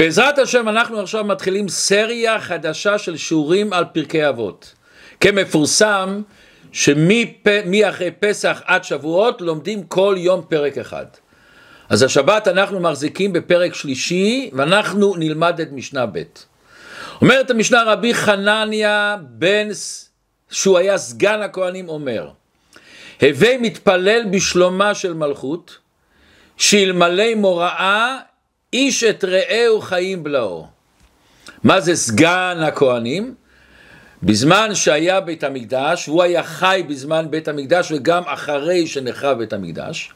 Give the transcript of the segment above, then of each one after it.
בעזרת השם אנחנו עכשיו מתחילים סריה חדשה של שיעורים על פרקי אבות. כמפורסם שמאחרי פסח עד שבועות לומדים כל יום פרק אחד. אז השבת אנחנו מחזיקים בפרק שלישי ואנחנו נלמד את משנה ב'. אומרת המשנה רבי חנניה בן, שהוא היה סגן הכהנים, אומר הווי מתפלל בשלומה של מלכות, שאלמלא מוראה איש את רעהו חיים בלעו. מה זה סגן הכהנים? בזמן שהיה בית המקדש, הוא היה חי בזמן בית המקדש וגם אחרי שנחרב בית המקדש,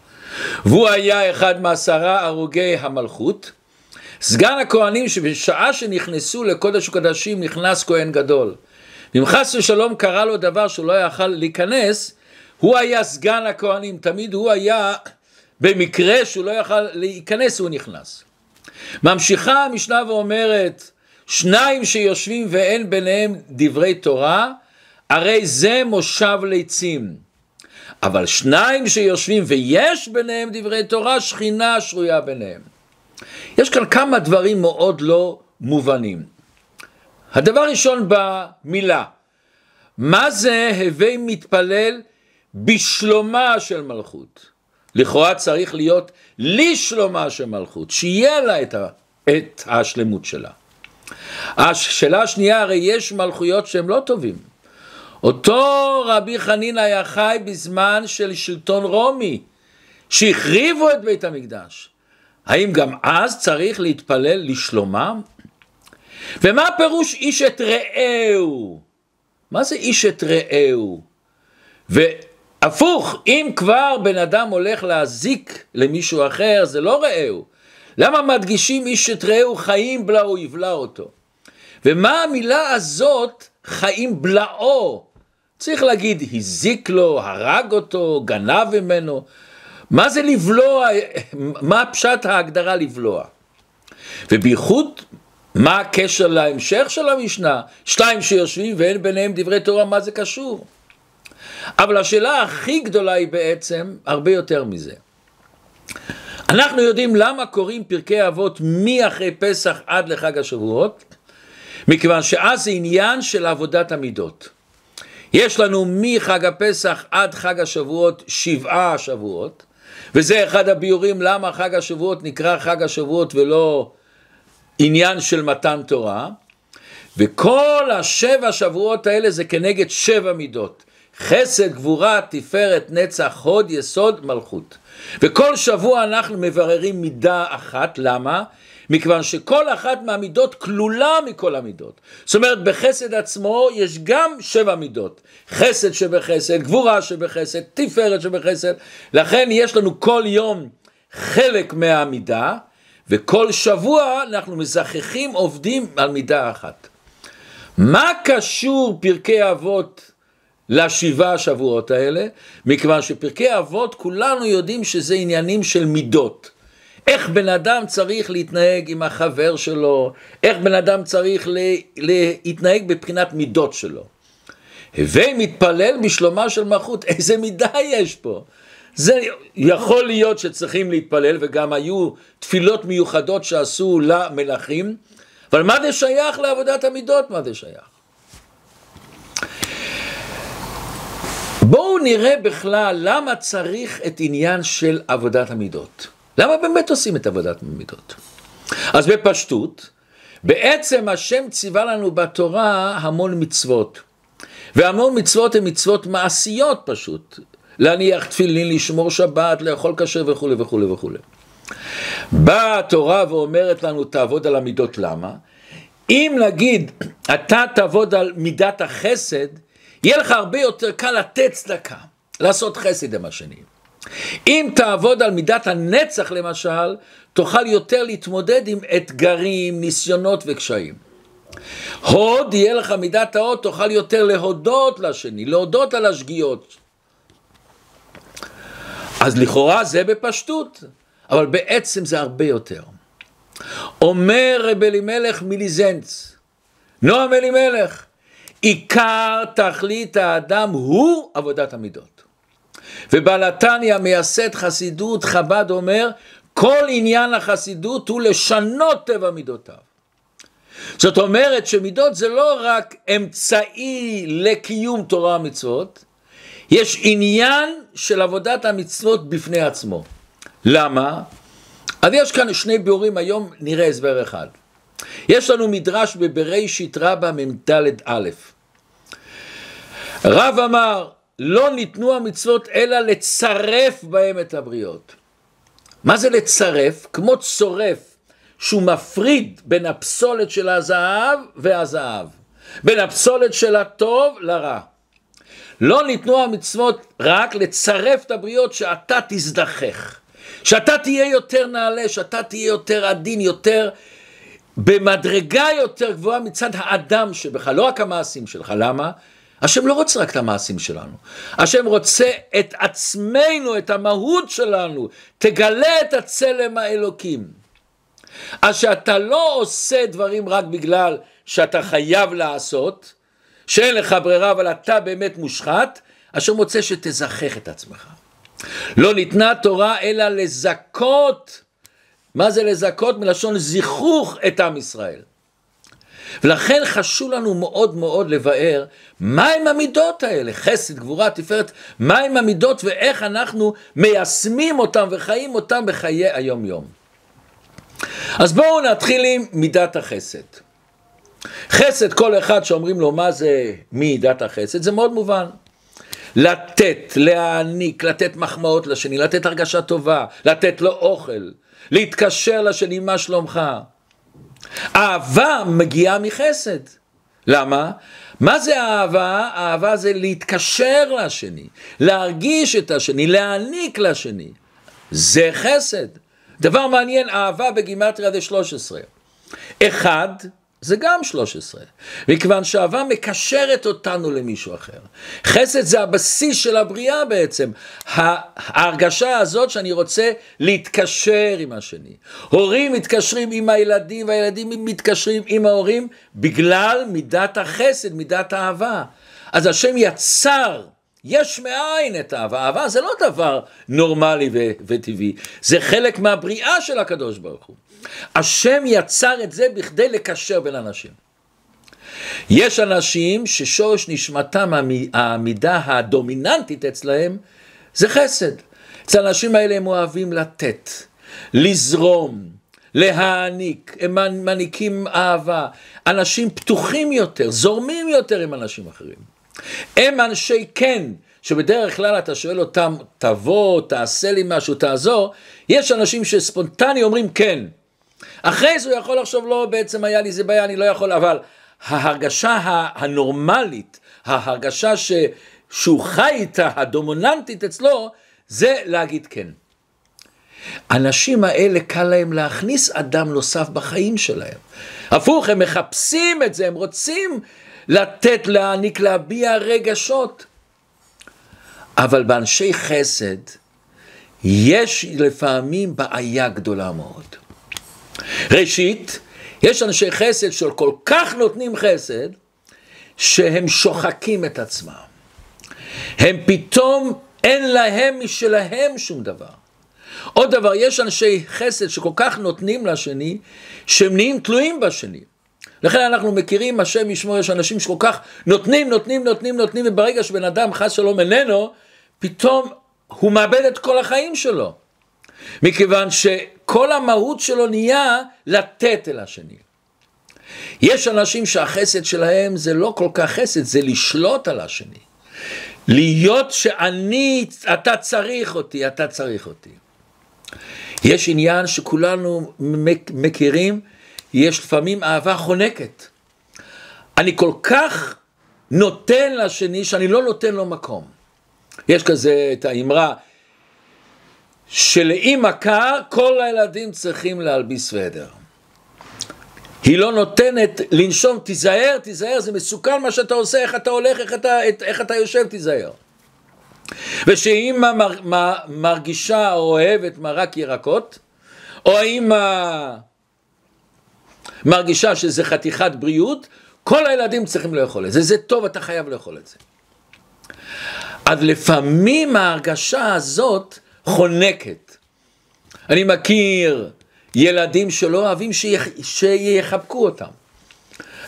והוא היה אחד מעשרה הרוגי המלכות. סגן הכהנים שבשעה שנכנסו לקודש הקודשים נכנס כהן גדול. ואם חס ושלום קרה לו דבר שהוא לא יכל להיכנס, הוא היה סגן הכהנים, תמיד הוא היה, במקרה שהוא לא יכל להיכנס הוא נכנס. ממשיכה המשנה ואומרת, שניים שיושבים ואין ביניהם דברי תורה, הרי זה מושב ליצים. אבל שניים שיושבים ויש ביניהם דברי תורה, שכינה שרויה ביניהם. יש כאן כמה דברים מאוד לא מובנים. הדבר ראשון במילה, מה זה הווי מתפלל בשלומה של מלכות? לכאורה צריך להיות לשלומה של מלכות, שיהיה לה את, ה, את השלמות שלה. השאלה השנייה, הרי יש מלכויות שהם לא טובים. אותו רבי חנין היה חי בזמן של שלטון רומי, שהחריבו את בית המקדש. האם גם אז צריך להתפלל לשלומם? ומה פירוש איש את רעהו? מה זה איש את רעהו? והפוך, אם כבר בן אדם הולך להזיק למישהו אחר, זה לא רעהו. למה מדגישים איש את רעהו חיים בלעו יבלע אותו? ומה המילה הזאת חיים בלעו? צריך להגיד הזיק לו, הרג אותו, גנב ממנו. מה זה לבלוע, מה פשט ההגדרה לבלוע? ובייחוד, מה הקשר להמשך של המשנה? שתיים שיושבים ואין ביניהם דברי תורה, מה זה קשור? אבל השאלה הכי גדולה היא בעצם הרבה יותר מזה. אנחנו יודעים למה קוראים פרקי אבות מאחרי פסח עד לחג השבועות, מכיוון שאז זה עניין של עבודת המידות. יש לנו מחג הפסח עד חג השבועות שבעה שבועות, וזה אחד הביורים למה חג השבועות נקרא חג השבועות ולא עניין של מתן תורה, וכל השבע שבועות האלה זה כנגד שבע מידות. חסד, גבורה, תפארת, נצח, הוד, יסוד, מלכות. וכל שבוע אנחנו מבררים מידה אחת, למה? מכיוון שכל אחת מהמידות כלולה מכל המידות. זאת אומרת, בחסד עצמו יש גם שבע מידות. חסד שבחסד, גבורה שבחסד, תפארת שבחסד. לכן יש לנו כל יום חלק מהמידה, וכל שבוע אנחנו מזכחים עובדים על מידה אחת. מה קשור פרקי אבות לשבעה השבועות האלה? מכיוון שפרקי אבות כולנו יודעים שזה עניינים של מידות. איך בן אדם צריך להתנהג עם החבר שלו, איך בן אדם צריך להתנהג בבחינת מידות שלו. הווי מתפלל בשלומה של מלכות, איזה מידה יש פה? זה יכול להיות שצריכים להתפלל, וגם היו תפילות מיוחדות שעשו למלכים, אבל מה זה שייך לעבודת המידות? מה זה שייך? בואו נראה בכלל למה צריך את עניין של עבודת המידות. למה באמת עושים את עבודת המידות? אז בפשטות, בעצם השם ציווה לנו בתורה המון מצוות. והמון מצוות הן מצוות מעשיות פשוט. להניח תפילין, לשמור שבת, לאכול כשר וכולי וכולי וכולי. באה התורה ואומרת לנו תעבוד על המידות, למה? אם נגיד אתה תעבוד על מידת החסד, יהיה לך הרבה יותר קל לתת צדקה, לעשות חסד עם השני. אם תעבוד על מידת הנצח למשל, תוכל יותר להתמודד עם אתגרים, ניסיונות וקשיים. הוד, יהיה לך מידת ההוד, תוכל יותר להודות לשני, להודות על השגיאות. אז לכאורה זה בפשטות, אבל בעצם זה הרבה יותר. אומר רב אלימלך מליזנץ, נועם אלימלך, עיקר תכלית האדם הוא עבודת המידות. ובעל התניא מייסד חסידות חב"ד אומר כל עניין החסידות הוא לשנות טבע מידותיו. זאת אומרת שמידות זה לא רק אמצעי לקיום תורה ומצוות, יש עניין של עבודת המצוות בפני עצמו. למה? אז יש כאן שני ביאורים, היום נראה הסבר אחד. יש לנו מדרש בבראשית רבה מ"ד א'. רב אמר, לא ניתנו המצוות אלא לצרף בהם את הבריות. מה זה לצרף? כמו צורף שהוא מפריד בין הפסולת של הזהב והזהב, בין הפסולת של הטוב לרע. לא ניתנו המצוות רק לצרף את הבריות שאתה תזדחך, שאתה תהיה יותר נעלה, שאתה תהיה יותר עדין, יותר במדרגה יותר גבוהה מצד האדם שבך, לא רק המעשים שלך, למה? השם לא רוצה רק את המעשים שלנו, השם רוצה את עצמנו, את המהות שלנו, תגלה את הצלם האלוקים. אז שאתה לא עושה דברים רק בגלל שאתה חייב לעשות, שאין לך ברירה אבל אתה באמת מושחת, השם רוצה שתזכח את עצמך. לא ניתנה תורה אלא לזכות, מה זה לזכות? מלשון זיכוך את עם ישראל. ולכן חשוב לנו מאוד מאוד לבאר מהם המידות האלה, חסד, גבורה, תפארת, מהם המידות ואיך אנחנו מיישמים אותם וחיים אותם בחיי היום יום. אז בואו נתחיל עם מידת החסד. חסד, כל אחד שאומרים לו מה זה מידת החסד, זה מאוד מובן. לתת, להעניק, לתת מחמאות לשני, לתת הרגשה טובה, לתת לו אוכל, להתקשר לשני, מה שלומך? אהבה מגיעה מחסד. למה? מה זה אהבה? אהבה זה להתקשר לשני, להרגיש את השני, להעניק לשני. זה חסד. דבר מעניין, אהבה בגימטריה זה 13. אחד, זה גם 13. מכיוון שאהבה מקשרת אותנו למישהו אחר. חסד זה הבסיס של הבריאה בעצם. ההרגשה הזאת שאני רוצה להתקשר עם השני. הורים מתקשרים עם הילדים והילדים מתקשרים עם ההורים בגלל מידת החסד, מידת האהבה. אז השם יצר יש מאין את האהבה. אהבה זה לא דבר נורמלי ו- וטבעי, זה חלק מהבריאה של הקדוש ברוך הוא. השם יצר את זה בכדי לקשר בין אנשים. יש אנשים ששורש נשמתם, המידה הדומיננטית אצלהם, זה חסד. אצל האנשים האלה הם אוהבים לתת, לזרום, להעניק, הם מעניקים אהבה. אנשים פתוחים יותר, זורמים יותר עם אנשים אחרים. הם אנשי כן, שבדרך כלל אתה שואל אותם, תבוא, תעשה לי משהו, תעזור, יש אנשים שספונטני אומרים כן. אחרי זה הוא יכול לחשוב, לא, בעצם היה לי זה בעיה, אני לא יכול, אבל ההרגשה הנורמלית, ההרגשה ש, שהוא חי איתה, הדומיננטית אצלו, זה להגיד כן. האנשים האלה קל להם להכניס אדם נוסף בחיים שלהם. הפוך, הם מחפשים את זה, הם רוצים לתת, להעניק, להביע רגשות. אבל באנשי חסד יש לפעמים בעיה גדולה מאוד. ראשית, יש אנשי חסד שכל כך נותנים חסד, שהם שוחקים את עצמם. הם פתאום, אין להם משלהם שום דבר. עוד דבר, יש אנשי חסד שכל כך נותנים לשני, שהם נהיים תלויים בשני. לכן אנחנו מכירים, השם ישמור, יש אנשים שכל כך נותנים, נותנים, נותנים, נותנים, וברגע שבן אדם חס שלום איננו, פתאום הוא מאבד את כל החיים שלו. מכיוון שכל המהות שלו נהיה לתת אל השני. יש אנשים שהחסד שלהם זה לא כל כך חסד, זה לשלוט על השני. להיות שאני, אתה צריך אותי, אתה צריך אותי. יש עניין שכולנו מכירים, יש לפעמים אהבה חונקת. אני כל כך נותן לשני שאני לא נותן לו מקום. יש כזה את האמרה שלאימא קר כל הילדים צריכים להלביס סוודר. היא לא נותנת לנשום, תיזהר, תיזהר, זה מסוכן מה שאתה עושה, איך אתה הולך, איך אתה, איך אתה יושב, תיזהר. ושאימא מר, מר, מרגישה או אוהבת מרק ירקות, או האימא מרגישה שזה חתיכת בריאות, כל הילדים צריכים לאכול את זה, זה טוב, אתה חייב לאכול את זה. אז לפעמים ההרגשה הזאת חונקת. אני מכיר ילדים שלא אוהבים שיח... שיחבקו אותם.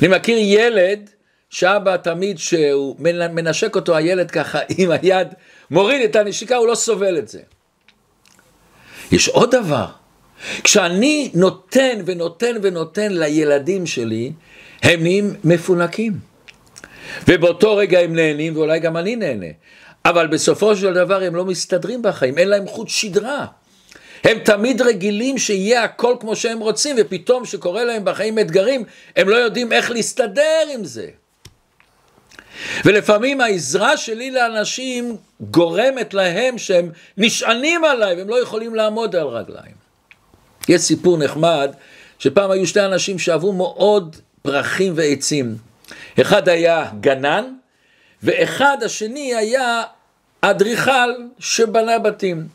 אני מכיר ילד שאבא תמיד שהוא מנשק אותו הילד ככה עם היד, מוריד את הנשיקה, הוא לא סובל את זה. יש עוד דבר, כשאני נותן ונותן ונותן לילדים שלי, הם נהיים מפונקים. ובאותו רגע הם נהנים, ואולי גם אני נהנה. אבל בסופו של דבר הם לא מסתדרים בחיים, אין להם חוט שדרה. הם תמיד רגילים שיהיה הכל כמו שהם רוצים, ופתאום שקורה להם בחיים אתגרים, הם לא יודעים איך להסתדר עם זה. ולפעמים העזרה שלי לאנשים גורמת להם שהם נשענים עליי והם לא יכולים לעמוד על רגליים. יש סיפור נחמד, שפעם היו שני אנשים שאהבו מאוד פרחים ועצים. אחד היה גנן, ואחד השני היה אדריכל שבנה בתים.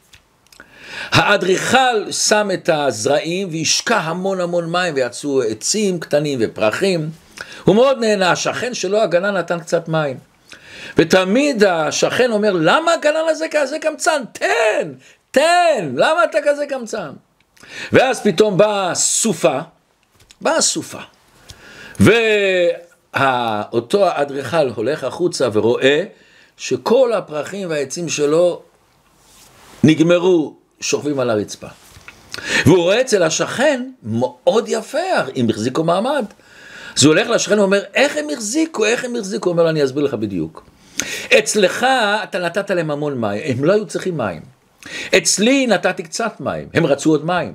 האדריכל שם את הזרעים והשקע המון המון מים ויצאו עצים קטנים ופרחים. הוא מאוד נהנה, השכן שלו הגנן נתן קצת מים. ותמיד השכן אומר, למה הגנן הזה כזה קמצן? תן, תן, למה אתה כזה קמצן? ואז פתאום באה סופה, באה סופה, ואותו האדריכל הולך החוצה ורואה שכל הפרחים והעצים שלו נגמרו, שוכבים על הרצפה. והוא רואה אצל השכן מאוד יפה, אם החזיקו מעמד. אז הוא הולך לשכן ואומר, איך הם החזיקו, איך הם החזיקו? הוא אומר אני אסביר לך בדיוק. אצלך אתה נתת להם המון מים, הם לא היו צריכים מים. אצלי נתתי קצת מים, הם רצו עוד מים.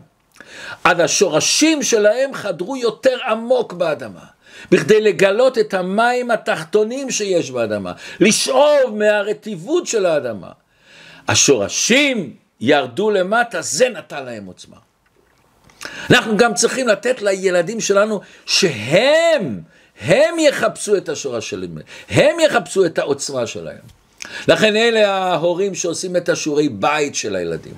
עד השורשים שלהם חדרו יותר עמוק באדמה. בכדי לגלות את המים התחתונים שיש באדמה, לשאוב מהרטיבות של האדמה. השורשים ירדו למטה, זה נתן להם עוצמה. אנחנו גם צריכים לתת לילדים שלנו שהם, הם יחפשו את השורש שלהם, הם יחפשו את העוצמה שלהם. לכן אלה ההורים שעושים את השיעורי בית של הילדים.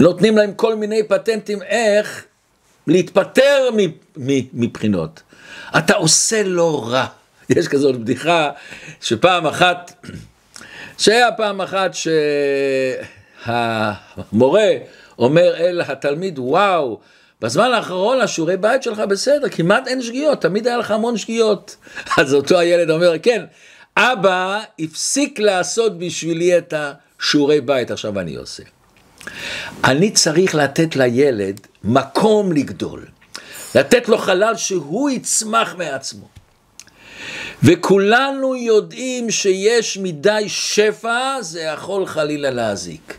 נותנים להם כל מיני פטנטים איך להתפטר מבחינות. אתה עושה לא רע. יש כזאת בדיחה שפעם אחת, שהיה פעם אחת שהמורה אומר אל התלמיד, וואו, בזמן האחרון השיעורי בית שלך בסדר, כמעט אין שגיאות, תמיד היה לך המון שגיאות. אז אותו הילד אומר, כן, אבא הפסיק לעשות בשבילי את השיעורי בית, עכשיו אני עושה. אני צריך לתת לילד מקום לגדול, לתת לו חלל שהוא יצמח מעצמו. וכולנו יודעים שיש מדי שפע, זה יכול חלילה להזיק.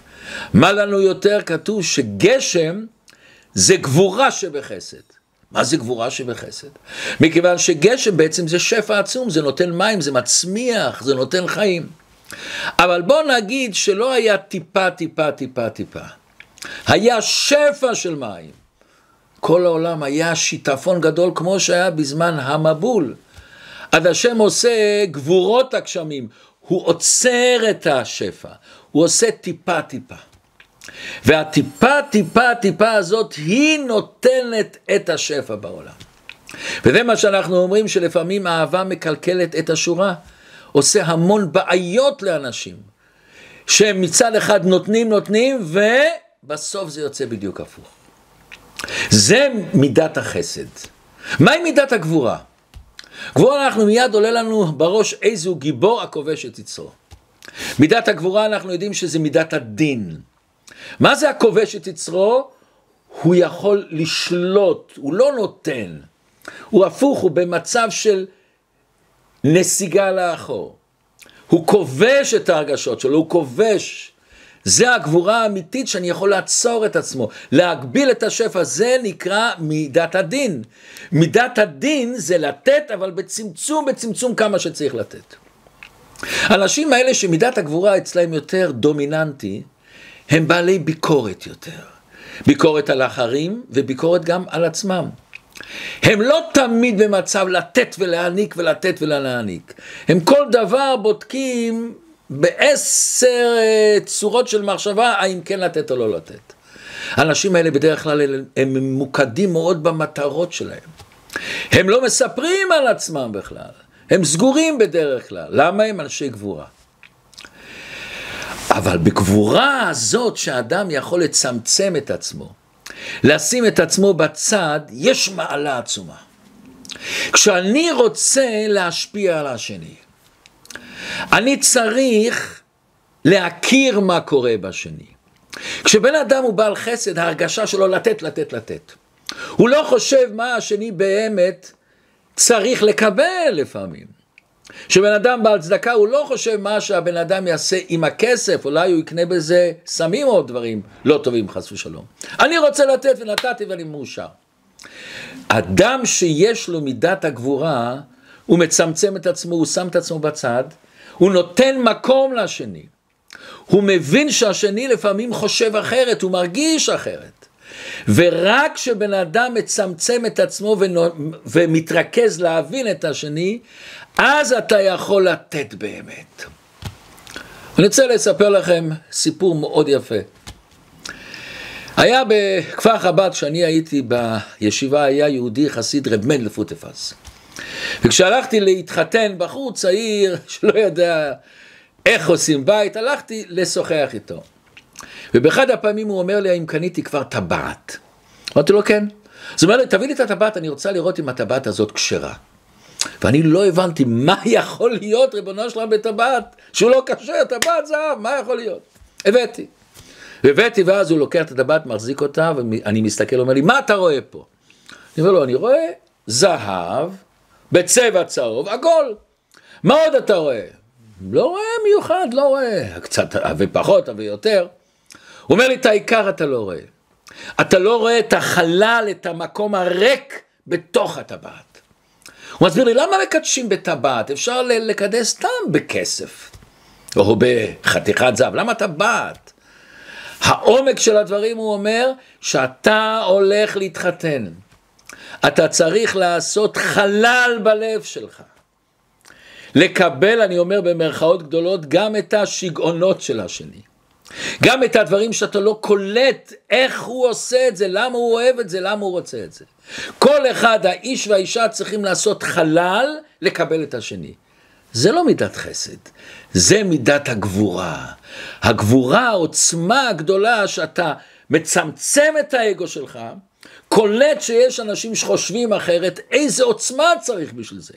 מה לנו יותר כתוב שגשם זה גבורה שבחסד. מה זה גבורה שבחסד? מכיוון שגשם בעצם זה שפע עצום, זה נותן מים, זה מצמיח, זה נותן חיים. אבל בוא נגיד שלא היה טיפה, טיפה, טיפה, טיפה. היה שפע של מים. כל העולם היה שיטפון גדול כמו שהיה בזמן המבול. עד השם עושה גבורות הגשמים, הוא עוצר את השפע, הוא עושה טיפה טיפה. והטיפה טיפה טיפה הזאת היא נותנת את השפע בעולם. וזה מה שאנחנו אומרים שלפעמים אהבה מקלקלת את השורה, עושה המון בעיות לאנשים, שהם מצד אחד נותנים נותנים ובסוף זה יוצא בדיוק הפוך. זה מידת החסד. מהי מידת הגבורה? גבורה אנחנו מיד עולה לנו בראש איזהו גיבור הכובש את יצרו. מידת הגבורה אנחנו יודעים שזה מידת הדין. מה זה הכובש את יצרו? הוא יכול לשלוט, הוא לא נותן. הוא הפוך, הוא במצב של נסיגה לאחור. הוא כובש את ההרגשות שלו, הוא כובש. זה הגבורה האמיתית שאני יכול לעצור את עצמו, להגביל את השפע, זה נקרא מידת הדין. מידת הדין זה לתת, אבל בצמצום, בצמצום כמה שצריך לתת. האנשים האלה שמידת הגבורה אצלהם יותר דומיננטי, הם בעלי ביקורת יותר. ביקורת על האחרים וביקורת גם על עצמם. הם לא תמיד במצב לתת ולהעניק ולתת ולהעניק. הם כל דבר בודקים בעשר אה, צורות של מחשבה, האם כן לתת או לא לתת. האנשים האלה בדרך כלל הם ממוקדים מאוד במטרות שלהם. הם לא מספרים על עצמם בכלל, הם סגורים בדרך כלל. למה הם אנשי גבורה? אבל בגבורה הזאת שאדם יכול לצמצם את עצמו, לשים את עצמו בצד, יש מעלה עצומה. כשאני רוצה להשפיע על השני, אני צריך להכיר מה קורה בשני. כשבן אדם הוא בעל חסד, ההרגשה שלו לתת, לתת, לתת. הוא לא חושב מה השני באמת צריך לקבל לפעמים. כשבן אדם בעל צדקה הוא לא חושב מה שהבן אדם יעשה עם הכסף, אולי הוא יקנה בזה סמים או דברים לא טובים חס ושלום. אני רוצה לתת ונתתי ואני מאושר. אדם שיש לו מידת הגבורה, הוא מצמצם את עצמו, הוא שם את עצמו בצד, הוא נותן מקום לשני. הוא מבין שהשני לפעמים חושב אחרת, הוא מרגיש אחרת. ורק כשבן אדם מצמצם את עצמו ומתרכז להבין את השני, אז אתה יכול לתת באמת. אני רוצה לספר לכם סיפור מאוד יפה. היה בכפר חב"ד, כשאני הייתי בישיבה, היה יהודי חסיד רב מנדל פוטפס. וכשהלכתי להתחתן, בחור צעיר שלא יודע איך עושים בית, הלכתי לשוחח איתו. ובאחד הפעמים הוא אומר לי, האם קניתי כבר טבעת? אמרתי לו, כן. אז הוא אומר לי, תביא לי את הטבעת, אני רוצה לראות אם הטבעת הזאת כשרה. ואני לא הבנתי מה יכול להיות, ריבונו שלם, בטבעת, שהוא לא כשר, טבעת זהב, מה יכול להיות? הבאתי. והבאתי, ואז הוא לוקח את הטבעת, מחזיק אותה, ואני מסתכל, אומר לי, מה אתה רואה פה? אני אומר לו, אני רואה זהב בצבע צהוב, עגול. מה עוד אתה רואה? לא רואה מיוחד, לא רואה, קצת ופחות ויותר. הוא אומר לי, את העיקר אתה לא רואה. אתה לא רואה את החלל, את המקום הריק בתוך הטבעת. הוא מסביר לי, למה מקדשים בטבעת? אפשר לקדש סתם בכסף, או בחתיכת זהב, למה טבעת? העומק של הדברים הוא אומר שאתה הולך להתחתן. אתה צריך לעשות חלל בלב שלך. לקבל, אני אומר במרכאות גדולות, גם את השיגעונות של השני. גם את הדברים שאתה לא קולט איך הוא עושה את זה, למה הוא אוהב את זה, למה הוא רוצה את זה. כל אחד, האיש והאישה צריכים לעשות חלל לקבל את השני. זה לא מידת חסד, זה מידת הגבורה. הגבורה, העוצמה הגדולה שאתה מצמצם את האגו שלך, קולט שיש אנשים שחושבים אחרת, איזה עוצמה צריך בשביל זה.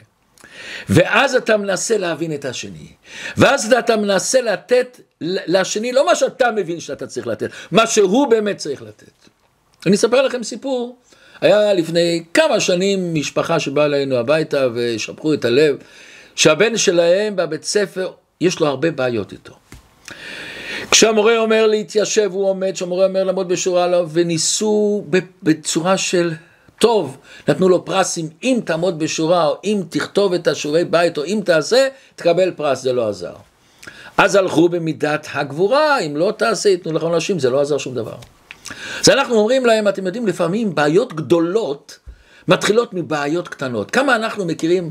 ואז אתה מנסה להבין את השני. ואז אתה מנסה לתת לשני לא מה שאתה מבין שאתה צריך לתת, מה שהוא באמת צריך לתת. אני אספר לכם סיפור. היה לפני כמה שנים משפחה שבאה אלינו הביתה ושפכו את הלב, שהבן שלהם בבית ספר, יש לו הרבה בעיות איתו. כשהמורה אומר להתיישב הוא עומד, כשהמורה אומר לעמוד בשורה עליו, וניסו בצורה של טוב, נתנו לו פרסים, אם תעמוד בשורה, או אם תכתוב את השיעורי בית, או אם תעשה, תקבל פרס, זה לא עזר. אז הלכו במידת הגבורה, אם לא תעשה, ייתנו לך אנשים, זה לא עזר שום דבר. אז אנחנו אומרים להם, אתם יודעים, לפעמים בעיות גדולות מתחילות מבעיות קטנות. כמה אנחנו מכירים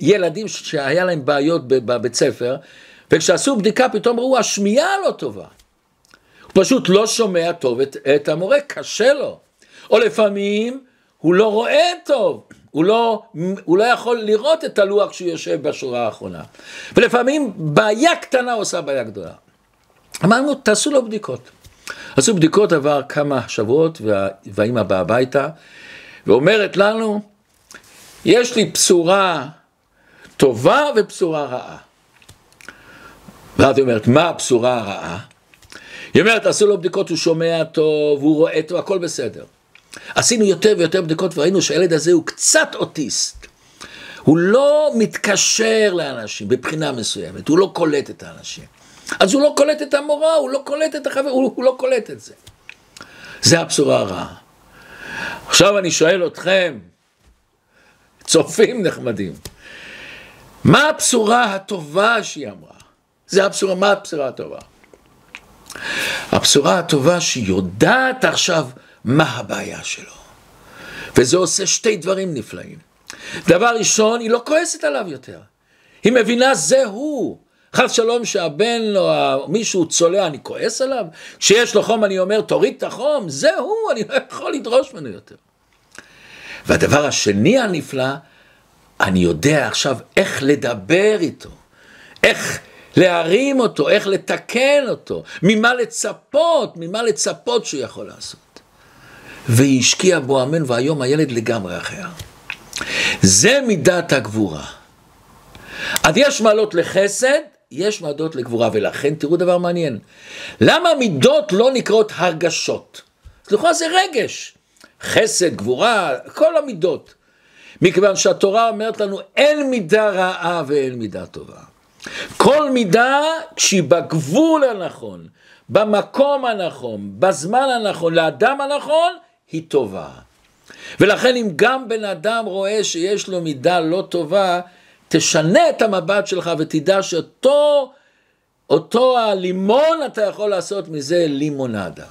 ילדים שהיה להם בעיות בבית ספר, וכשעשו בדיקה פתאום ראו, השמיעה לא טובה. הוא פשוט לא שומע טוב את, את המורה, קשה לו. או לפעמים הוא לא רואה טוב, הוא לא, הוא לא יכול לראות את הלוח כשהוא יושב בשורה האחרונה. ולפעמים בעיה קטנה עושה בעיה גדולה. אמרנו, תעשו לו בדיקות. עשו בדיקות עבר כמה שבועות, וה, והאימא באה הביתה, ואומרת לנו, יש לי בשורה טובה ובשורה רעה. ואז היא אומרת, מה הבשורה הרעה? היא אומרת, עשו לו בדיקות, הוא שומע טוב, הוא רואה טוב, הכל בסדר. עשינו יותר ויותר בדיקות וראינו שהילד הזה הוא קצת אוטיסט. הוא לא מתקשר לאנשים מבחינה מסוימת, הוא לא קולט את האנשים. אז הוא לא קולט את המורה, הוא לא קולט את החבר, הוא, הוא לא קולט את זה. זה הבשורה הרעה. עכשיו אני שואל אתכם, צופים נחמדים, מה הבשורה הטובה שהיא אמרה? זה הבשורה, מה הבשורה הטובה? הבשורה הטובה שהיא יודעת עכשיו מה הבעיה שלו. וזה עושה שתי דברים נפלאים. דבר ראשון, היא לא כועסת עליו יותר. היא מבינה זה הוא. חס שלום שהבן או מישהו צולע, אני כועס עליו? כשיש לו חום אני אומר, תוריד את החום, זה הוא, אני לא יכול לדרוש ממנו יותר. והדבר השני הנפלא, אני יודע עכשיו איך לדבר איתו, איך להרים אותו, איך לתקן אותו, ממה לצפות, ממה לצפות שהוא יכול לעשות. והיא השקיעה בו אמן, והיום הילד לגמרי אחר. זה מידת הגבורה. אז יש מעלות לחסד, יש מעלות לגבורה, ולכן תראו דבר מעניין. למה מידות לא נקראות הרגשות? לכאורה זה רגש. חסד, גבורה, כל המידות. מכיוון שהתורה אומרת לנו אין מידה רעה ואין מידה טובה. כל מידה שהיא בגבול הנכון, במקום הנכון, בזמן הנכון, לאדם הנכון, היא טובה. ולכן אם גם בן אדם רואה שיש לו מידה לא טובה, תשנה את המבט שלך ותדע שאותו אותו הלימון אתה יכול לעשות מזה לימונדה.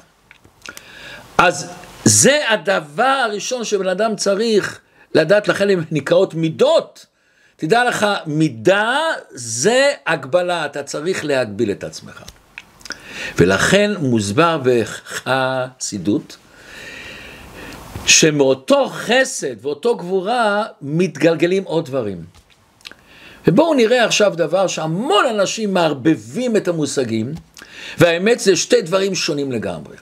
אז זה הדבר הראשון שבן אדם צריך לדעת, לכן הן נקראות מידות. תדע לך, מידה זה הגבלה, אתה צריך להגביל את עצמך. ולכן מוסבר בחסידות, שמאותו חסד ואותו גבורה מתגלגלים עוד דברים. ובואו נראה עכשיו דבר שהמון אנשים מערבבים את המושגים, והאמת זה שתי דברים שונים לגמרי.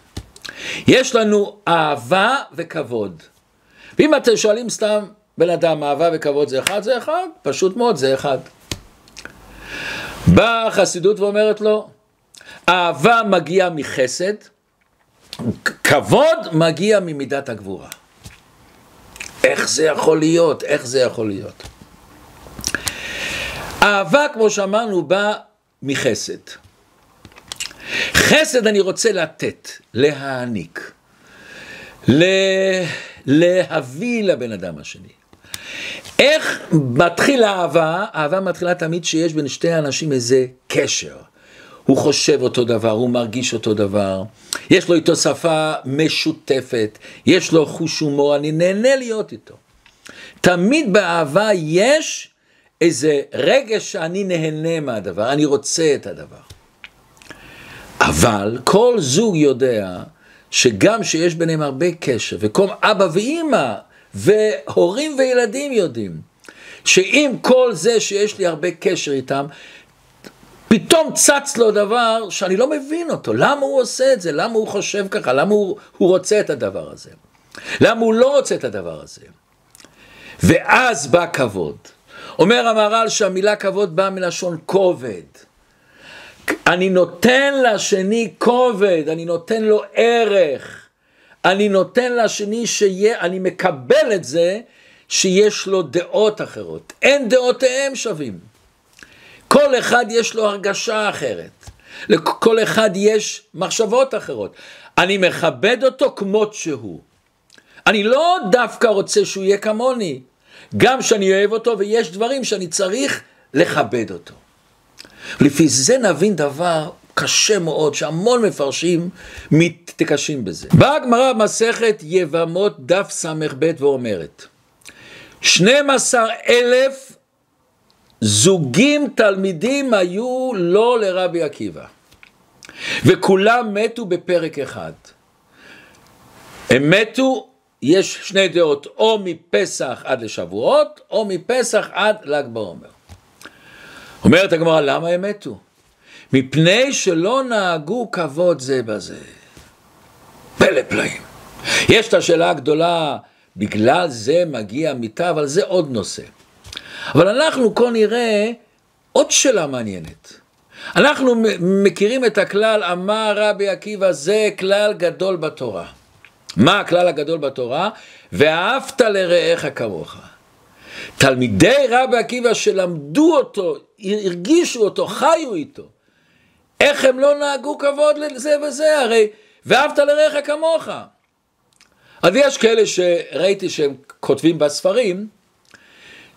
יש לנו אהבה וכבוד. ואם אתם שואלים סתם בן אדם, אהבה וכבוד זה אחד? זה אחד, פשוט מאוד, זה אחד. באה החסידות ואומרת לו, אהבה מגיעה מחסד, כבוד מגיע ממידת הגבורה. איך זה יכול להיות? איך זה יכול להיות? אהבה, כמו שאמרנו, באה מחסד. חסד אני רוצה לתת, להעניק, לה... להביא לבן אדם השני. איך מתחיל אהבה? אהבה מתחילה תמיד שיש בין שתי אנשים איזה קשר. הוא חושב אותו דבר, הוא מרגיש אותו דבר, יש לו איתו שפה משותפת, יש לו חוש הומור, אני נהנה להיות איתו. תמיד באהבה יש איזה רגש שאני נהנה מהדבר, אני רוצה את הדבר. אבל כל זוג יודע שגם שיש ביניהם הרבה קשר, וכל אבא ואימא והורים וילדים יודעים, שעם כל זה שיש לי הרבה קשר איתם, פתאום צץ לו דבר שאני לא מבין אותו, למה הוא עושה את זה, למה הוא חושב ככה, למה הוא, הוא רוצה את הדבר הזה, למה הוא לא רוצה את הדבר הזה. ואז בא כבוד. אומר המהר"ל שהמילה כבוד באה מלשון כובד. אני נותן לשני כובד, אני נותן לו ערך, אני נותן לשני שיהיה, אני מקבל את זה שיש לו דעות אחרות. אין דעותיהם שווים. כל אחד יש לו הרגשה אחרת. לכל אחד יש מחשבות אחרות. אני מכבד אותו כמות שהוא. אני לא דווקא רוצה שהוא יהיה כמוני. גם שאני אוהב אותו ויש דברים שאני צריך לכבד אותו. לפי זה נבין דבר קשה מאוד, שהמון מפרשים מתקשים בזה. באה הגמרא במסכת יבמות דף ס"ב ואומרת, 12 אלף זוגים תלמידים היו לא לרבי עקיבא, וכולם מתו בפרק אחד. הם מתו, יש שני דעות, או מפסח עד לשבועות, או מפסח עד ל"ג בעומר. אומרת הגמרא, למה הם מתו? מפני שלא נהגו כבוד זה בזה. פלא פלאים. יש את השאלה הגדולה, בגלל זה מגיע מיתה, אבל זה עוד נושא. אבל אנחנו כה נראה עוד שאלה מעניינת. אנחנו מכירים את הכלל, אמר רבי עקיבא, זה כלל גדול בתורה. מה הכלל הגדול בתורה? ואהבת לרעך כמוך. תלמידי רבי עקיבא שלמדו אותו, הרגישו אותו, חיו איתו. איך הם לא נהגו כבוד לזה וזה? הרי ואהבת לרעך כמוך. אז יש כאלה שראיתי שהם כותבים בספרים,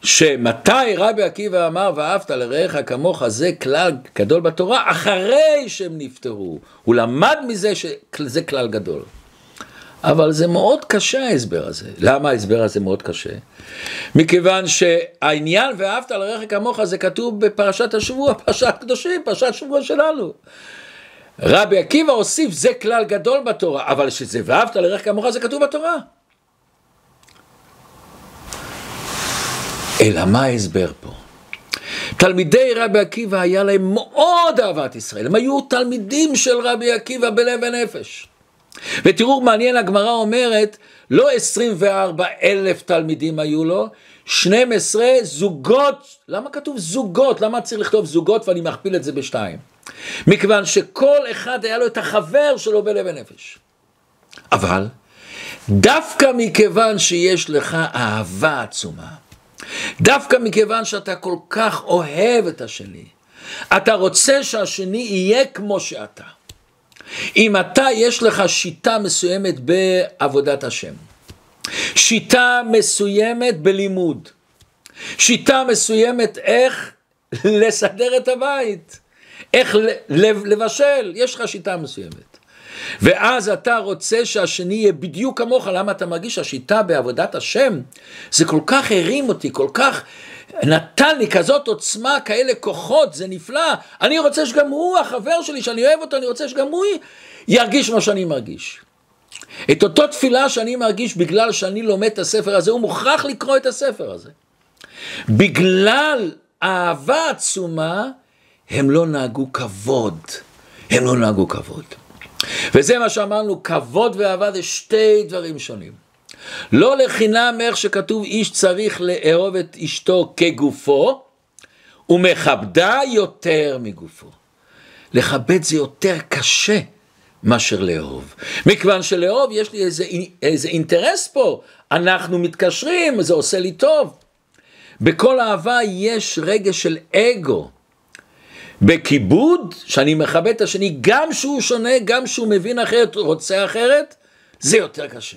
שמתי רבי עקיבא אמר ואהבת לרעך כמוך זה כלל גדול בתורה אחרי שהם נפטרו, הוא למד מזה שזה כלל גדול. אבל זה מאוד קשה ההסבר הזה. למה ההסבר הזה מאוד קשה? מכיוון שהעניין ואהבת לרעך כמוך זה כתוב בפרשת השבוע, פרשת קדושים, פרשת שבוע שלנו. רבי עקיבא הוסיף זה כלל גדול בתורה, אבל שזה ואהבת לרעך כמוך זה כתוב בתורה. אלא מה ההסבר פה? תלמידי רבי עקיבא היה להם מאוד אהבת ישראל, הם היו תלמידים של רבי עקיבא בלב ונפש. ותראו, מעניין, הגמרא אומרת, לא 24 אלף תלמידים היו לו, 12 זוגות, למה כתוב זוגות? למה צריך לכתוב זוגות ואני מכפיל את זה בשתיים? מכיוון שכל אחד היה לו את החבר שלו בלב ונפש. אבל, דווקא מכיוון שיש לך אהבה עצומה, דווקא מכיוון שאתה כל כך אוהב את השני, אתה רוצה שהשני יהיה כמו שאתה. אם אתה, יש לך שיטה מסוימת בעבודת השם, שיטה מסוימת בלימוד, שיטה מסוימת איך לסדר את הבית, איך לבשל, יש לך שיטה מסוימת. ואז אתה רוצה שהשני יהיה בדיוק כמוך, למה אתה מרגיש שהשיטה בעבודת השם, זה כל כך הרים אותי, כל כך נתן לי כזאת עוצמה, כאלה כוחות, זה נפלא. אני רוצה שגם הוא, החבר שלי, שאני אוהב אותו, אני רוצה שגם הוא ירגיש מה שאני מרגיש. את אותו תפילה שאני מרגיש בגלל שאני לומד את הספר הזה, הוא מוכרח לקרוא את הספר הזה. בגלל אהבה עצומה, הם לא נהגו כבוד. הם לא נהגו כבוד. וזה מה שאמרנו, כבוד ואהבה זה שתי דברים שונים. לא לחינם איך שכתוב איש צריך לאהוב את אשתו כגופו, ומכבדה יותר מגופו. לכבד זה יותר קשה מאשר לאהוב. מכיוון שלאהוב יש לי איזה, איזה אינטרס פה, אנחנו מתקשרים, זה עושה לי טוב. בכל אהבה יש רגש של אגו. בכיבוד, שאני מכבד את השני, גם שהוא שונה, גם שהוא מבין אחרת, רוצה אחרת, זה יותר קשה.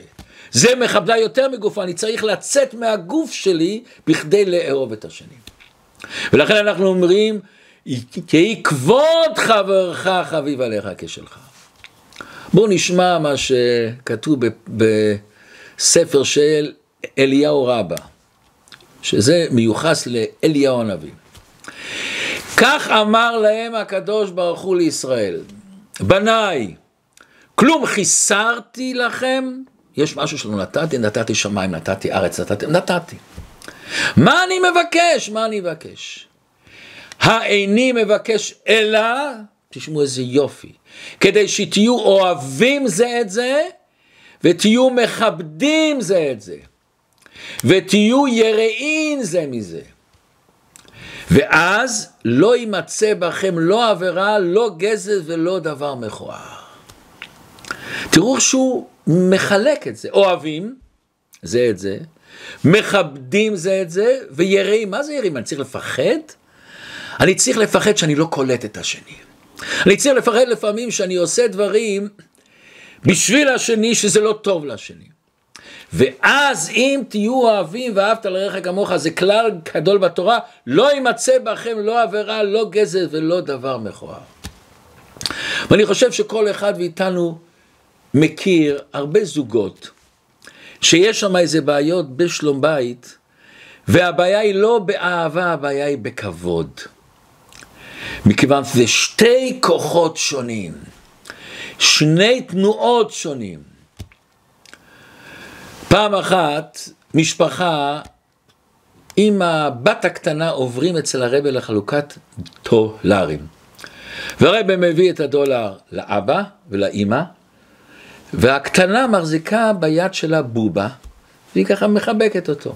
זה מכבדה יותר מגופה, אני צריך לצאת מהגוף שלי בכדי לאהוב את השני. ולכן אנחנו אומרים, תהי כבוד חברך חביב עליך כשלך. בואו נשמע מה שכתוב בספר של אליהו רבה, שזה מיוחס לאליהו הנביא. כך אמר להם הקדוש ברוך הוא לישראל, בניי, כלום חיסרתי לכם, יש משהו שלא נתתי, נתתי שמיים, נתתי ארץ, נתתי, נתתי. מה אני מבקש? מה אני מבקש? האיני מבקש אלא, תשמעו איזה יופי, כדי שתהיו אוהבים זה את זה, ותהיו מכבדים זה את זה, ותהיו יראים זה מזה. ואז לא יימצא בכם לא עבירה, לא גזל ולא דבר מכוער. תראו שהוא מחלק את זה, אוהבים זה את זה, מכבדים זה את זה, ויראים, מה זה יראים? אני צריך לפחד? אני צריך לפחד שאני לא קולט את השני. אני צריך לפחד לפעמים שאני עושה דברים בשביל השני שזה לא טוב לשני. ואז אם תהיו אוהבים ואהבת לרעך כמוך, זה כלל גדול בתורה, לא יימצא בכם לא עבירה, לא גזל ולא דבר מכוער. ואני חושב שכל אחד מאיתנו מכיר הרבה זוגות שיש שם איזה בעיות בשלום בית, והבעיה היא לא באהבה, הבעיה היא בכבוד. מכיוון שזה שתי כוחות שונים, שני תנועות שונים. פעם אחת, משפחה עם הבת הקטנה עוברים אצל הרבה לחלוקת דולרים. והרבה מביא את הדולר לאבא ולאימא, והקטנה מחזיקה ביד שלה בובה, והיא ככה מחבקת אותו.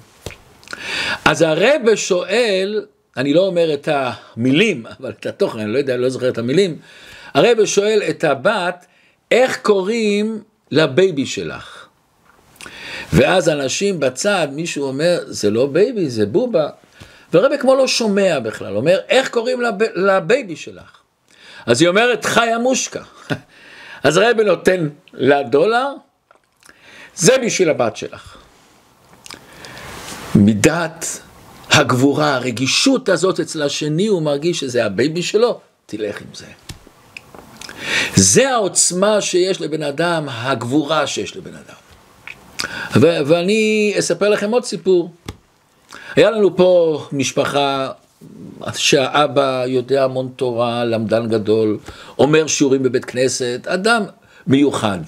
אז הרבי שואל, אני לא אומר את המילים, אבל את התוכן, אני לא יודע, אני לא זוכר את המילים, הרבי שואל את הבת, איך קוראים ל baby שלך? ואז אנשים בצד, מישהו אומר, זה לא baby, זה בובה. והרבי כמו לא שומע בכלל, אומר, איך קוראים לב... ל baby שלך? אז היא אומרת, חיה מושקה. אז הרבי נותן לה דולר, זה בשביל הבת שלך. מידת הגבורה, הרגישות הזאת אצל השני, הוא מרגיש שזה ה baby שלו, תלך עם זה. זה העוצמה שיש לבן אדם, הגבורה שיש לבן אדם. ו- ואני אספר לכם עוד סיפור. היה לנו פה משפחה שהאבא יודע המון תורה, למדן גדול, אומר שיעורים בבית כנסת, אדם מיוחד.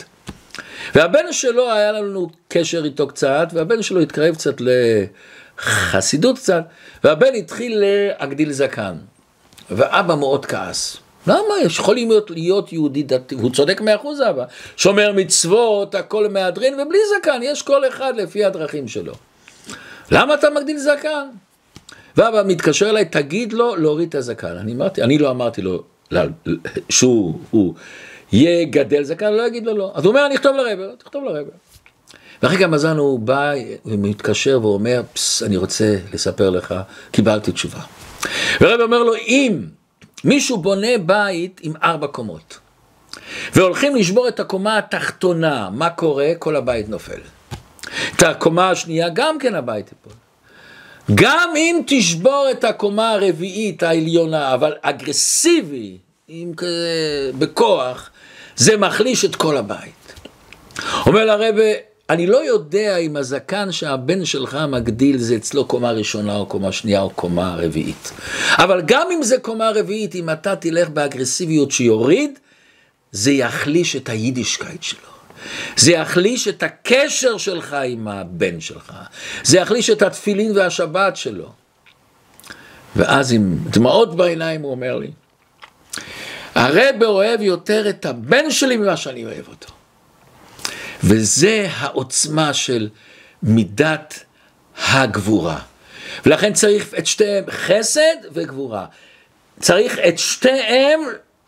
והבן שלו, היה לנו קשר איתו קצת, והבן שלו התקרב קצת חסידות קצת, והבן התחיל להגדיל זקן, ואבא מאוד כעס. למה? יש יכולים להיות, להיות יהודי דתי, הוא צודק מאה אחוז אבא, שומר מצוות, הכל מהדרין, ובלי זקן, יש כל אחד לפי הדרכים שלו. למה אתה מגדיל זקן? ואבא מתקשר אליי, תגיד לו להוריד את הזקן. אני אמרתי, אני לא אמרתי לו שהוא הוא, יגדל זקן, לא אגיד לו לא. אז הוא אומר, אני אכתוב לרבר, תכתוב לרבר. ואחרי כמה זמן הוא בא ומתקשר ואומר, פס, אני רוצה לספר לך, קיבלתי תשובה. ורב אומר לו, אם מישהו בונה בית עם ארבע קומות, והולכים לשבור את הקומה התחתונה, מה קורה? כל הבית נופל. את הקומה השנייה גם כן הבית ייפול. גם אם תשבור את הקומה הרביעית העליונה, אבל אגרסיבי, עם כזה, בכוח, זה מחליש את כל הבית. אומר לו הרב, אני לא יודע אם הזקן שהבן שלך מגדיל זה אצלו קומה ראשונה או קומה שנייה או קומה רביעית. אבל גם אם זה קומה רביעית, אם אתה תלך באגרסיביות שיוריד, זה יחליש את היידישקייט שלו. זה יחליש את הקשר שלך עם הבן שלך. זה יחליש את התפילין והשבת שלו. ואז עם דמעות בעיניים הוא אומר לי, הרב אוהב יותר את הבן שלי ממה שאני אוהב אותו. וזה העוצמה של מידת הגבורה. ולכן צריך את שתיהם, חסד וגבורה. צריך את שתיהם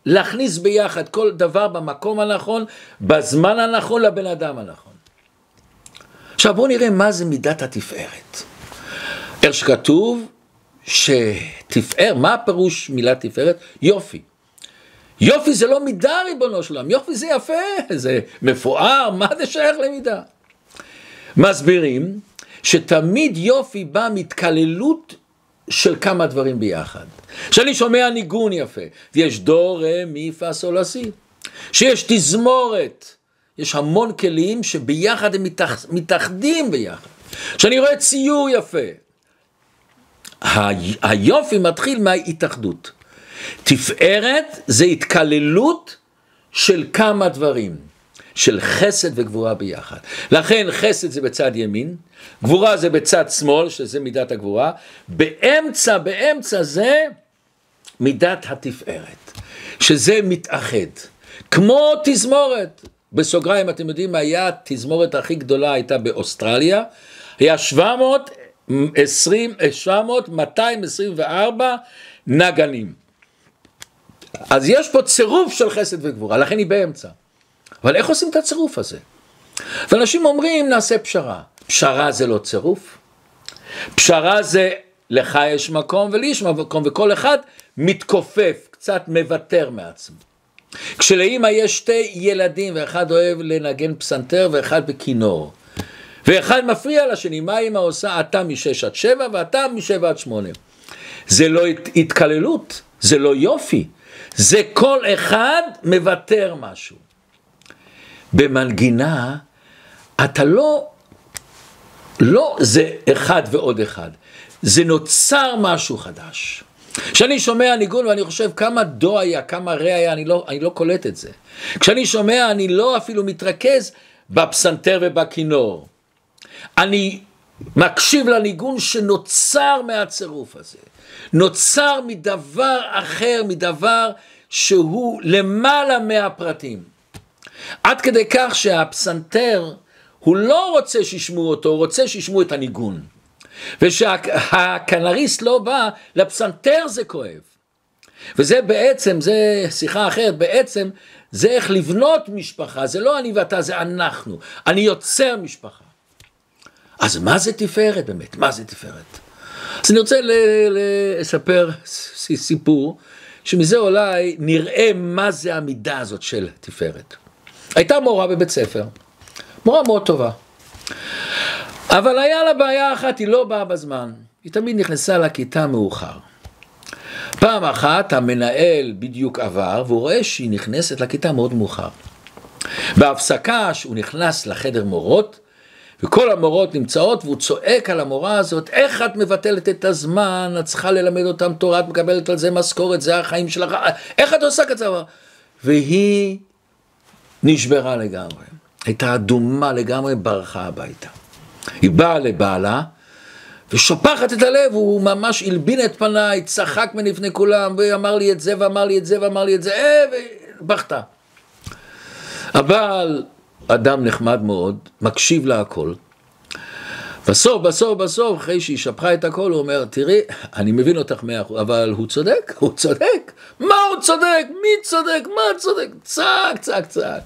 להכניס ביחד כל דבר במקום הנכון, בזמן הנכון, לבן אדם הנכון. עכשיו בואו נראה מה זה מידת התפארת. איך שכתוב שתפאר, מה הפירוש מילה תפארת? יופי. יופי זה לא מידה ריבונו של עולם, יופי זה יפה, זה מפואר, מה זה שייך למידה? מסבירים שתמיד יופי בא מתקללות של כמה דברים ביחד. כשאני שומע ניגון יפה, ויש דו, רה, מי, פה, סול, שיש תזמורת, יש המון כלים שביחד הם מתאח, מתאחדים ביחד. כשאני רואה ציור יפה, היופי מתחיל מההתאחדות. תפארת זה התקללות של כמה דברים, של חסד וגבורה ביחד. לכן חסד זה בצד ימין, גבורה זה בצד שמאל, שזה מידת הגבורה, באמצע, באמצע זה מידת התפארת, שזה מתאחד. כמו תזמורת, בסוגריים אתם יודעים מה היה התזמורת הכי גדולה הייתה באוסטרליה, היה 720, 700, 224 נגנים. אז יש פה צירוף של חסד וגבורה, לכן היא באמצע. אבל איך עושים את הצירוף הזה? ואנשים אומרים, נעשה פשרה. פשרה זה לא צירוף. פשרה זה לך יש מקום ולי יש מקום, וכל אחד מתכופף, קצת מוותר מעצמו. כשלאימא יש שתי ילדים, ואחד אוהב לנגן פסנתר ואחד בכינור. ואחד מפריע לשני, מה אימא עושה? אתה משש עד שבע ואתה משבע עד שמונה. זה לא התקללות, זה לא יופי, זה כל אחד מוותר משהו. במנגינה, אתה לא, לא זה אחד ועוד אחד, זה נוצר משהו חדש. כשאני שומע ניגון ואני חושב כמה דו היה, כמה רה היה, אני לא, אני לא קולט את זה. כשאני שומע, אני לא אפילו מתרכז בפסנתר ובכינור. אני מקשיב לניגון שנוצר מהצירוף הזה. נוצר מדבר אחר, מדבר שהוא למעלה מהפרטים. עד כדי כך שהפסנתר, הוא לא רוצה שישמעו אותו, הוא רוצה שישמעו את הניגון. ושהקנריסט לא בא, לפסנתר זה כואב. וזה בעצם, זה שיחה אחרת, בעצם זה איך לבנות משפחה, זה לא אני ואתה, זה אנחנו. אני יוצר משפחה. אז מה זה תפארת באמת? מה זה תפארת? אז אני רוצה לספר סיפור, שמזה אולי נראה מה זה המידה הזאת של תפארת. הייתה מורה בבית ספר, מורה מאוד טובה. אבל היה לה בעיה אחת, היא לא באה בזמן. היא תמיד נכנסה לכיתה מאוחר. פעם אחת המנהל בדיוק עבר, והוא רואה שהיא נכנסת לכיתה מאוד מאוחר. בהפסקה, שהוא נכנס לחדר מורות, וכל המורות נמצאות, והוא צועק על המורה הזאת, איך את מבטלת את הזמן, את צריכה ללמד אותם תורה, את מקבלת על זה משכורת, זה החיים שלך, איך את עושה כזה? והיא נשברה לגמרי, הייתה אדומה לגמרי, ברחה הביתה. היא באה לבעלה, ושופחת את הלב, הוא ממש הלבין את פניי, צחק מלפני כולם, ואמר לי את זה, ואמר לי את זה, ואמר לי את זה, אה, ובכת. הבעל אדם נחמד מאוד, מקשיב להכל. בסוף, בסוף, בסוף, אחרי שהיא שפכה את הכל, הוא אומר, תראי, אני מבין אותך מאה אחוז, אבל הוא צודק, הוא צודק. מה הוא צודק? מי צודק? מה צודק? צעק, צעק, צעק.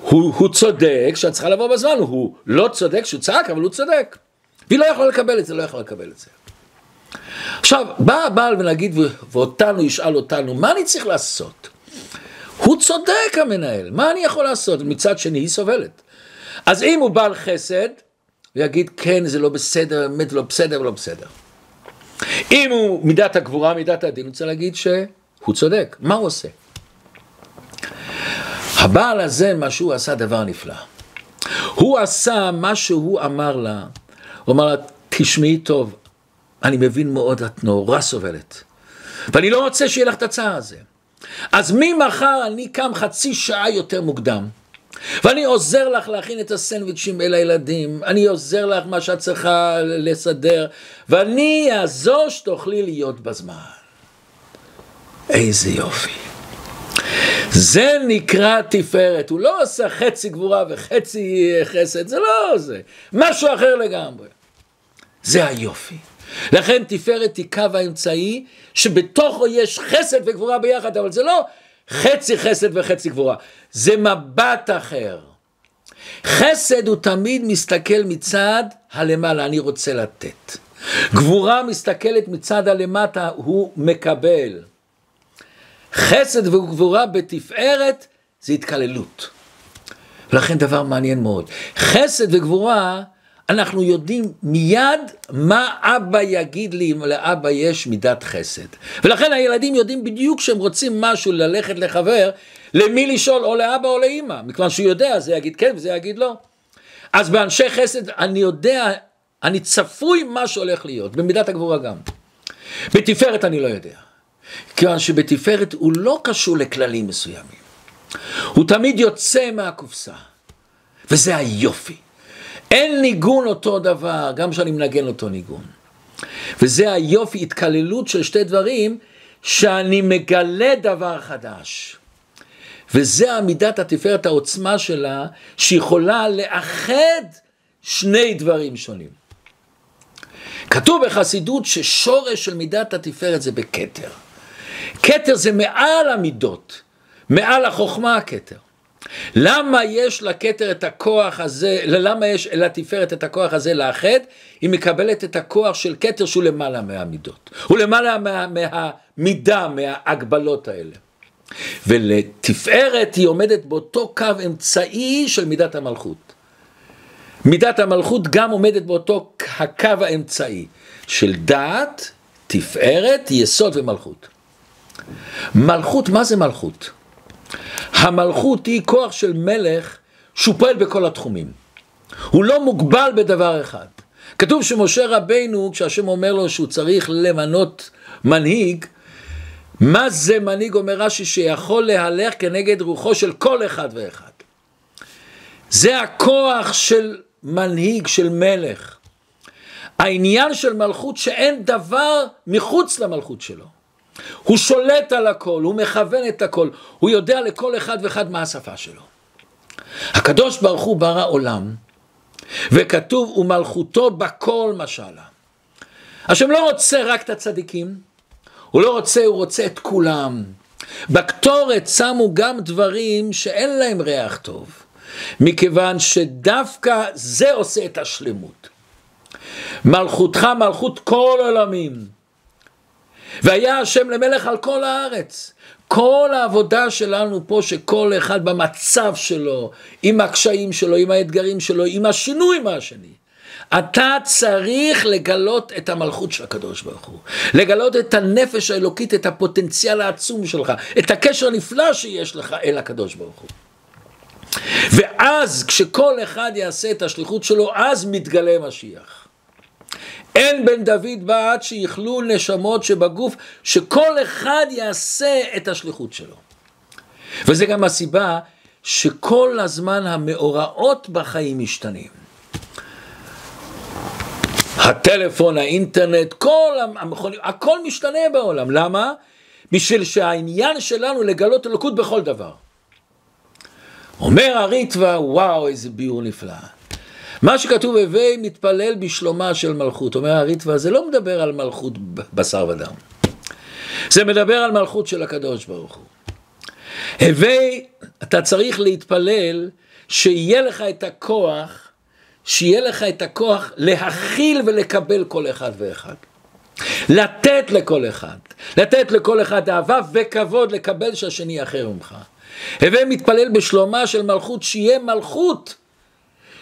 הוא, הוא צודק שאת צריכה לבוא בזמן, הוא לא צודק שהוא צעק, אבל הוא צודק. והיא לא יכולה לקבל את זה, לא יכולה לקבל את זה. עכשיו, בא הבעל ונגיד, ואותנו ישאל אותנו, מה אני צריך לעשות? הוא צודק המנהל, מה אני יכול לעשות? מצד שני, היא סובלת. אז אם הוא בעל חסד, הוא יגיד, כן, זה לא בסדר, באמת לא בסדר, לא בסדר. אם הוא מידת הגבורה, מידת הדין, הוא צריך להגיד שהוא צודק. מה הוא עושה? הבעל הזה, מה שהוא עשה, דבר נפלא. הוא עשה מה שהוא אמר לה, הוא אמר לה, תשמעי טוב, אני מבין מאוד, את נורא סובלת. ואני לא רוצה שיהיה לך את הצער הזה. אז ממחר אני קם חצי שעה יותר מוקדם. ואני עוזר לך להכין את הסנדוויצ'ים אל הילדים, אני עוזר לך מה שאת צריכה לסדר, ואני אעזור שתוכלי להיות בזמן. איזה יופי. זה נקרא תפארת, הוא לא עושה חצי גבורה וחצי חסד, זה לא זה, משהו אחר לגמרי. זה היופי. לכן תפארת היא קו האמצעי, שבתוכו יש חסד וגבורה ביחד, אבל זה לא חצי חסד וחצי גבורה, זה מבט אחר. חסד הוא תמיד מסתכל מצד הלמעלה, אני רוצה לתת. גבורה מסתכלת מצד הלמטה, הוא מקבל. חסד וגבורה בתפארת זה התקללות. ולכן דבר מעניין מאוד. חסד וגבורה אנחנו יודעים מיד מה אבא יגיד לי אם לאבא יש מידת חסד. ולכן הילדים יודעים בדיוק שהם רוצים משהו ללכת לחבר, למי לשאול, או לאבא או לאימא. מכיוון שהוא יודע, זה יגיד כן וזה יגיד לא. אז באנשי חסד אני יודע, אני צפוי מה שהולך להיות, במידת הגבורה גם. בתפארת אני לא יודע. כיוון שבתפארת הוא לא קשור לכללים מסוימים. הוא תמיד יוצא מהקופסה. וזה היופי. אין ניגון אותו דבר, גם כשאני מנגן אותו ניגון. וזה היופי, התקללות של שתי דברים, שאני מגלה דבר חדש. וזה עמידת התפארת העוצמה שלה, שיכולה לאחד שני דברים שונים. כתוב בחסידות ששורש של מידת התפארת זה בכתר. כתר זה מעל המידות, מעל החוכמה הכתר. למה יש לכתר את הכוח הזה, למה יש לתפארת את הכוח הזה לאחד? היא מקבלת את הכוח של כתר שהוא למעלה מהמידות. הוא למעלה מה, מהמידה, מההגבלות האלה. ולתפארת היא עומדת באותו קו אמצעי של מידת המלכות. מידת המלכות גם עומדת באותו הקו האמצעי של דעת, תפארת, יסוד ומלכות. מלכות, מה זה מלכות? המלכות היא כוח של מלך שהוא פועל בכל התחומים. הוא לא מוגבל בדבר אחד. כתוב שמשה רבינו, כשהשם אומר לו שהוא צריך למנות מנהיג, מה זה מנהיג, אומר רש"י, שיכול להלך כנגד רוחו של כל אחד ואחד. זה הכוח של מנהיג, של מלך. העניין של מלכות שאין דבר מחוץ למלכות שלו. הוא שולט על הכל, הוא מכוון את הכל, הוא יודע לכל אחד ואחד מה השפה שלו. הקדוש ברוך הוא ברא עולם, וכתוב ומלכותו בכל משלה. השם לא רוצה רק את הצדיקים, הוא לא רוצה, הוא רוצה את כולם. בקטורת שמו גם דברים שאין להם ריח טוב, מכיוון שדווקא זה עושה את השלמות. מלכותך מלכות כל עולמים. והיה השם למלך על כל הארץ. כל העבודה שלנו פה, שכל אחד במצב שלו, עם הקשיים שלו, עם האתגרים שלו, עם השינוי מהשני. אתה צריך לגלות את המלכות של הקדוש ברוך הוא, לגלות את הנפש האלוקית, את הפוטנציאל העצום שלך, את הקשר הנפלא שיש לך אל הקדוש ברוך הוא. ואז כשכל אחד יעשה את השליחות שלו, אז מתגלה משיח. אין בן דוד בא עד שיכלו נשמות שבגוף, שכל אחד יעשה את השליחות שלו. וזה גם הסיבה שכל הזמן המאורעות בחיים משתנים. הטלפון, האינטרנט, כל המכונים, הכל משתנה בעולם. למה? בשביל שהעניין שלנו לגלות אלוקות בכל דבר. אומר הריטווה, וואו, איזה ביור נפלא. מה שכתוב, הווי מתפלל בשלומה של מלכות. אומר הריטווה, זה לא מדבר על מלכות בשר ודם. זה מדבר על מלכות של הקדוש ברוך הוא. הווי, אתה צריך להתפלל שיהיה לך את הכוח, שיהיה לך את הכוח להכיל ולקבל כל אחד ואחד. לתת לכל אחד, לתת לכל אחד אהבה וכבוד לקבל שהשני אחר ממך. הווי מתפלל בשלומה של מלכות, שיהיה מלכות,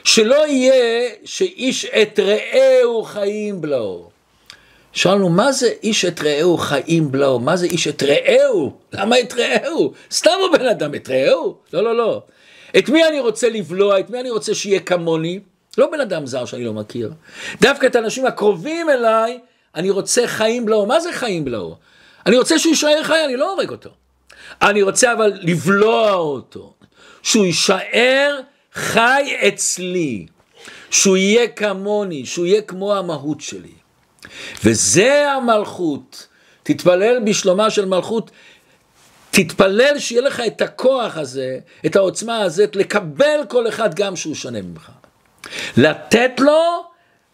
שלא יהיה שאיש את רעהו חיים בלעו. שאלנו, מה זה איש את רעהו חיים בלעו? מה זה איש את רעהו? למה את רעהו? סתם הוא בן אדם, את רעהו? לא, לא, לא. את מי אני רוצה לבלוע? את מי אני רוצה שיהיה כמוני? לא בן אדם זר שאני לא מכיר. דווקא את האנשים הקרובים אליי, אני רוצה חיים בלעו. מה זה חיים בלעו? אני רוצה שהוא יישאר חי, אני לא הורג אותו. אני רוצה אבל לבלוע אותו. שהוא יישאר חי אצלי. שהוא יהיה כמוני, שהוא יהיה כמו המהות שלי. וזה המלכות. תתפלל בשלומה של מלכות, תתפלל שיהיה לך את הכוח הזה, את העוצמה הזאת, לקבל כל אחד גם שהוא שונה ממך. לתת לו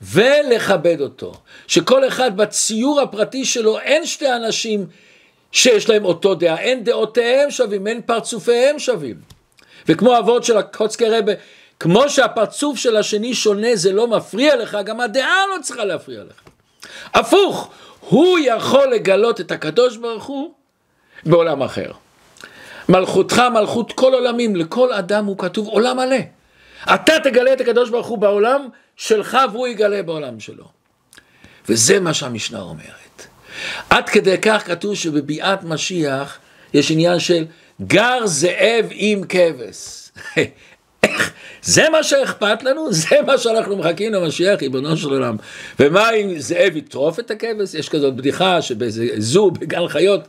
ולכבד אותו. שכל אחד בציור הפרטי שלו, אין שתי אנשים שיש להם אותו דעה, אין דעותיהם שווים, אין פרצופיהם שווים. וכמו אבות של הקוצקי רבה, כמו שהפרצוף של השני שונה זה לא מפריע לך, גם הדעה לא צריכה להפריע לך. הפוך, הוא יכול לגלות את הקדוש ברוך הוא בעולם אחר. מלכותך מלכות כל עולמים, לכל אדם הוא כתוב עולם מלא. אתה תגלה את הקדוש ברוך הוא בעולם שלך והוא יגלה בעולם שלו. וזה מה שהמשנה אומרת. עד כדי כך כתוב שבביאת משיח יש עניין של גר זאב עם כבש. זה מה שאכפת לנו? זה מה שאנחנו מחכים למשיח, ריבונו של עולם. ומה אם זאב יטרוף את הכבש? יש כזאת בדיחה שבאיזה זו בגן חיות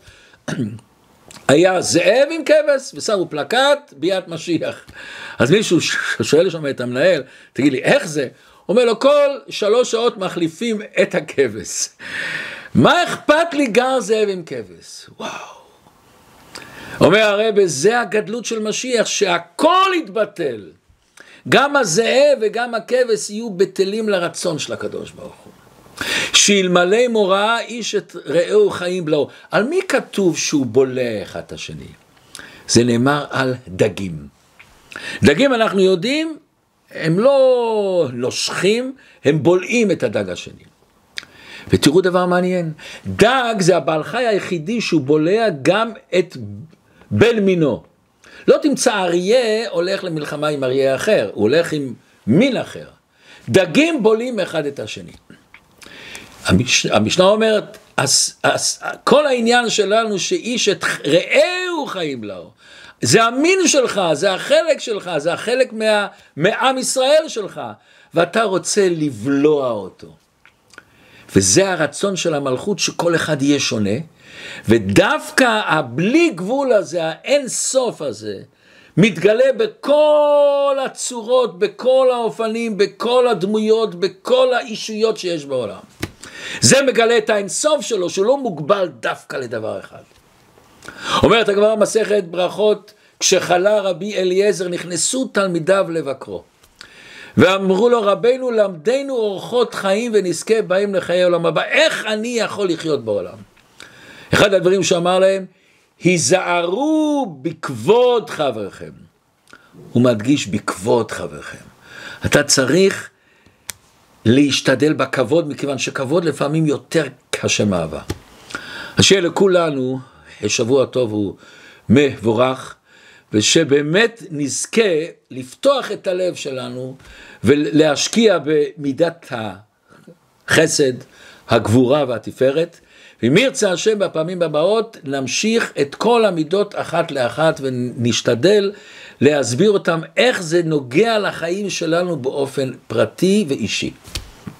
היה זאב עם כבש ושמו פלקט ביאת משיח. אז מישהו שואל שם את המנהל, תגיד לי, איך זה? אומר לו, כל שלוש שעות מחליפים את הכבש. מה אכפת לי גר זאב עם כבש? וואו. אומר הרבה, זה הגדלות של משיח, שהכל יתבטל. גם הזאב וגם הכבש יהיו בטלים לרצון של הקדוש ברוך הוא. שאלמלא מוראה איש את רעהו חיים בלעו. על מי כתוב שהוא בולע אחד את השני? זה נאמר על דגים. דגים אנחנו יודעים, הם לא נושכים, הם בולעים את הדג השני. ותראו דבר מעניין, דג זה הבעל חי היחידי שהוא בולע גם את בן מינו. לא תמצא אריה הולך למלחמה עם אריה אחר, הוא הולך עם מין אחר. דגים בולעים אחד את השני. המש, המשנה אומרת, אז, אז, כל העניין שלנו שאיש את רעהו חיים לו. זה המין שלך, זה החלק שלך, זה החלק מה, מעם ישראל שלך, ואתה רוצה לבלוע אותו. וזה הרצון של המלכות שכל אחד יהיה שונה, ודווקא הבלי גבול הזה, האין סוף הזה, מתגלה בכל הצורות, בכל האופנים, בכל הדמויות, בכל האישויות שיש בעולם. זה מגלה את האינסוף שלו, שהוא לא מוגבל דווקא לדבר אחד. אומרת הגמרא מסכת ברכות, כשחלה רבי אליעזר נכנסו תלמידיו לבקרו. ואמרו לו רבנו למדנו אורחות חיים ונזכה בהם לחיי עולם הבא. איך אני יכול לחיות בעולם? אחד הדברים שאמר להם, היזהרו בכבוד חברכם. הוא מדגיש בכבוד חברכם. אתה צריך להשתדל בכבוד, מכיוון שכבוד לפעמים יותר קשה מאהבה. אז שיהיה לכולנו שבוע טוב הוא מבורך, ושבאמת נזכה לפתוח את הלב שלנו ולהשקיע במידת החסד, הגבורה והתפארת. ואם ירצה השם בפעמים הבאות, נמשיך את כל המידות אחת לאחת ונשתדל להסביר אותם איך זה נוגע לחיים שלנו באופן פרטי ואישי.